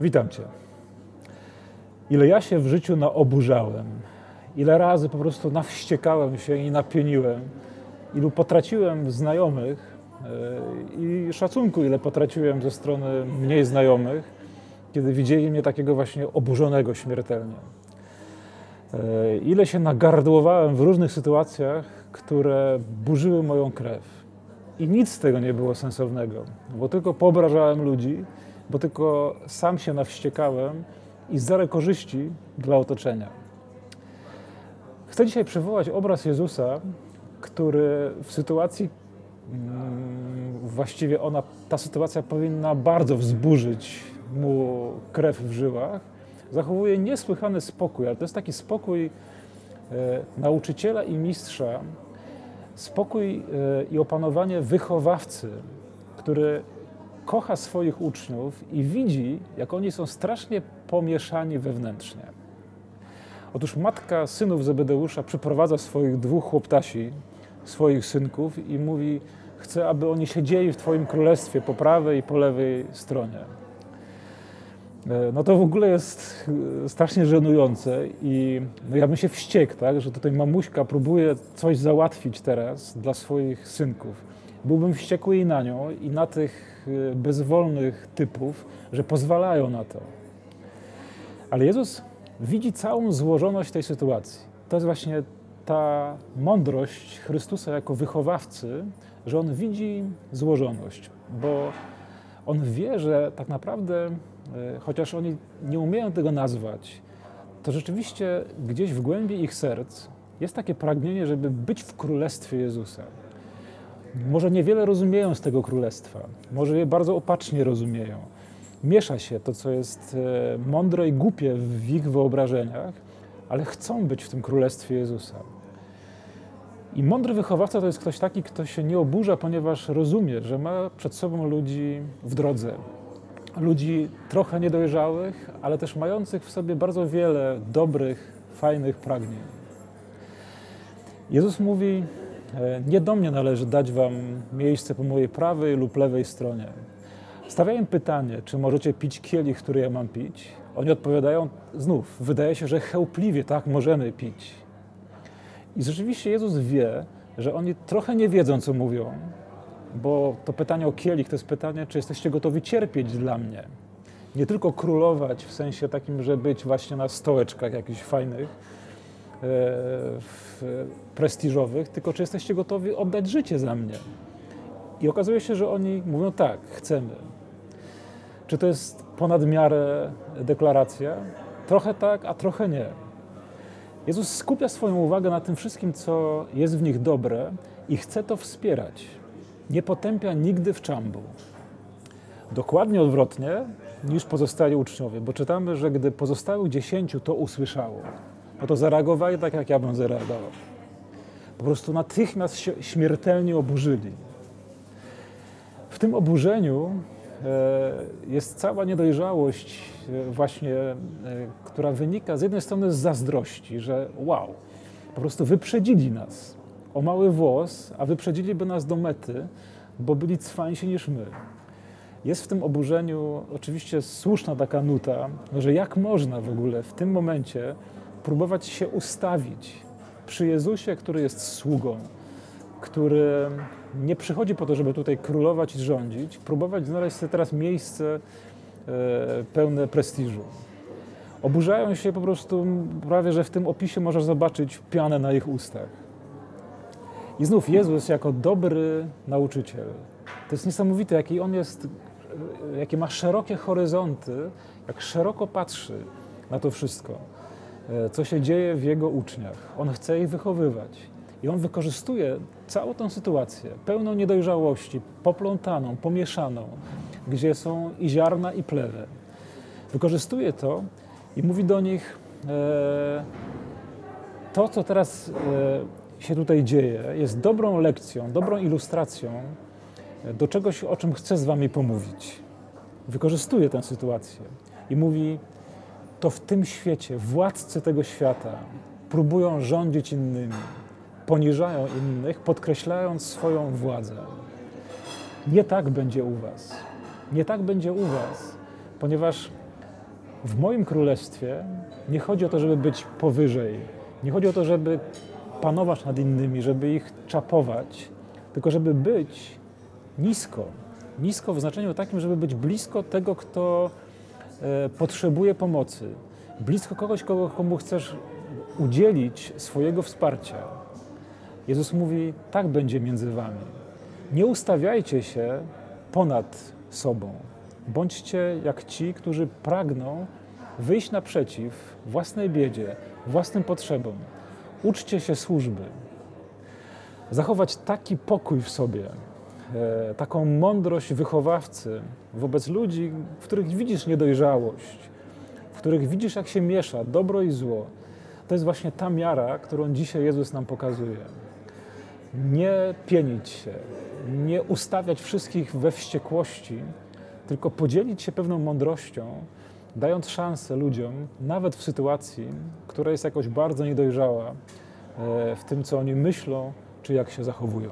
Witam Cię. Ile ja się w życiu naoburzałem, ile razy po prostu nawściekałem się i napieniłem, ilu potraciłem znajomych e, i szacunku, ile potraciłem ze strony mniej znajomych, kiedy widzieli mnie takiego właśnie oburzonego śmiertelnie. E, ile się nagardłowałem w różnych sytuacjach, które burzyły moją krew. I nic z tego nie było sensownego, bo tylko poobrażałem ludzi, bo tylko sam się nawściekałem i zero korzyści dla otoczenia. Chcę dzisiaj przywołać obraz Jezusa, który w sytuacji, mm, właściwie ona, ta sytuacja powinna bardzo wzburzyć mu krew w żyłach, zachowuje niesłychany spokój, ale to jest taki spokój e, nauczyciela i mistrza, spokój e, i opanowanie wychowawcy, który kocha swoich uczniów i widzi, jak oni są strasznie pomieszani wewnętrznie. Otóż matka synów Zebedeusza przyprowadza swoich dwóch chłoptasi, swoich synków i mówi: Chcę, aby oni siedzieli w Twoim królestwie po prawej i po lewej stronie. E, no to w ogóle jest e, strasznie żenujące i no ja bym się wściekł, tak, że tutaj mamuśka próbuje coś załatwić teraz dla swoich synków. Byłbym wściekły i na nią, i na tych e, bezwolnych typów, że pozwalają na to. Ale Jezus widzi całą złożoność tej sytuacji. To jest właśnie ta mądrość Chrystusa jako wychowawcy, że on widzi złożoność, bo on wie, że tak naprawdę chociaż oni nie umieją tego nazwać, to rzeczywiście gdzieś w głębi ich serc jest takie pragnienie, żeby być w królestwie Jezusa. Może niewiele rozumieją z tego królestwa, może je bardzo opacznie rozumieją. Miesza się to, co jest e, mądre i głupie w ich wyobrażeniach, ale chcą być w tym królestwie Jezusa. I mądry wychowawca to jest ktoś taki, kto się nie oburza, ponieważ rozumie, że ma przed sobą ludzi w drodze, ludzi trochę niedojrzałych, ale też mających w sobie bardzo wiele dobrych, fajnych pragnień. Jezus mówi: e, Nie do mnie należy dać wam miejsce po mojej prawej lub lewej stronie. Stawiają pytanie, czy możecie pić kielich, który ja mam pić. Oni odpowiadają znów, wydaje się, że chełpliwie tak możemy pić. I rzeczywiście Jezus wie, że oni trochę nie wiedzą, co mówią, bo to pytanie o kielich to jest pytanie, czy jesteście gotowi cierpieć dla mnie. Nie tylko królować w sensie takim, że być właśnie na stołeczkach jakichś fajnych, e, prestiżowych, tylko czy jesteście gotowi oddać życie za mnie. I okazuje się, że oni mówią tak, chcemy. Czy to jest ponad miarę deklaracja? Trochę tak, a trochę nie. Jezus skupia swoją uwagę na tym wszystkim, co jest w nich dobre i chce to wspierać nie potępia nigdy w czambu. Dokładnie odwrotnie niż pozostali uczniowie, bo czytamy, że gdy pozostałych dziesięciu to usłyszało, no to zareagowali tak, jak ja bym zareagował. Po prostu natychmiast się śmiertelnie oburzyli. W tym oburzeniu e, jest cała niedojrzałość, e, właśnie, e, która wynika z jednej strony z zazdrości, że wow, po prostu wyprzedzili nas o mały włos, a wyprzedziliby nas do mety, bo byli cwańsi niż my. Jest w tym oburzeniu oczywiście słuszna taka nuta, że jak można w ogóle w tym momencie próbować się ustawić przy Jezusie, który jest sługą, który nie przychodzi po to, żeby tutaj królować i rządzić, próbować znaleźć sobie teraz miejsce e, pełne prestiżu. Oburzają się po prostu, prawie że w tym opisie możesz zobaczyć pianę na ich ustach. I znów Jezus jako dobry nauczyciel. To jest niesamowite, jaki on jest, jakie ma szerokie horyzonty, jak szeroko patrzy na to wszystko, e, co się dzieje w jego uczniach. On chce ich wychowywać. I on wykorzystuje całą tą sytuację, pełną niedojrzałości, poplątaną, pomieszaną, gdzie są i ziarna, i plewy. Wykorzystuje to i mówi do nich: e, To, co teraz e, się tutaj dzieje, jest dobrą lekcją, dobrą ilustracją do czegoś, o czym chcę z Wami pomówić. Wykorzystuje tę sytuację i mówi: To w tym świecie władcy tego świata próbują rządzić innymi, poniżają innych, podkreślając swoją władzę. Nie tak będzie u Was. Nie tak będzie u Was, ponieważ w moim królestwie nie chodzi o to, żeby być powyżej, nie chodzi o to, żeby panować nad innymi, żeby ich czapować, tylko żeby być nisko. Nisko w znaczeniu takim, żeby być blisko tego, kto e, potrzebuje pomocy, blisko kogoś, kogo, komu chcesz udzielić swojego wsparcia. Jezus mówi: Tak będzie między wami. Nie ustawiajcie się ponad sobą. Bądźcie jak ci, którzy pragną wyjść naprzeciw własnej biedzie, własnym potrzebom. Uczcie się służby. Zachować taki pokój w sobie, e, taką mądrość wychowawcy wobec ludzi, w których widzisz niedojrzałość, w których widzisz, jak się miesza dobro i zło. To jest właśnie ta miara, którą dzisiaj Jezus nam pokazuje. Nie pienić się, nie ustawiać wszystkich we wściekłości, tylko podzielić się pewną mądrością, dając szansę ludziom, nawet w sytuacji, która jest jakoś bardzo niedojrzała e, w tym, co oni myślą, czy jak się zachowują.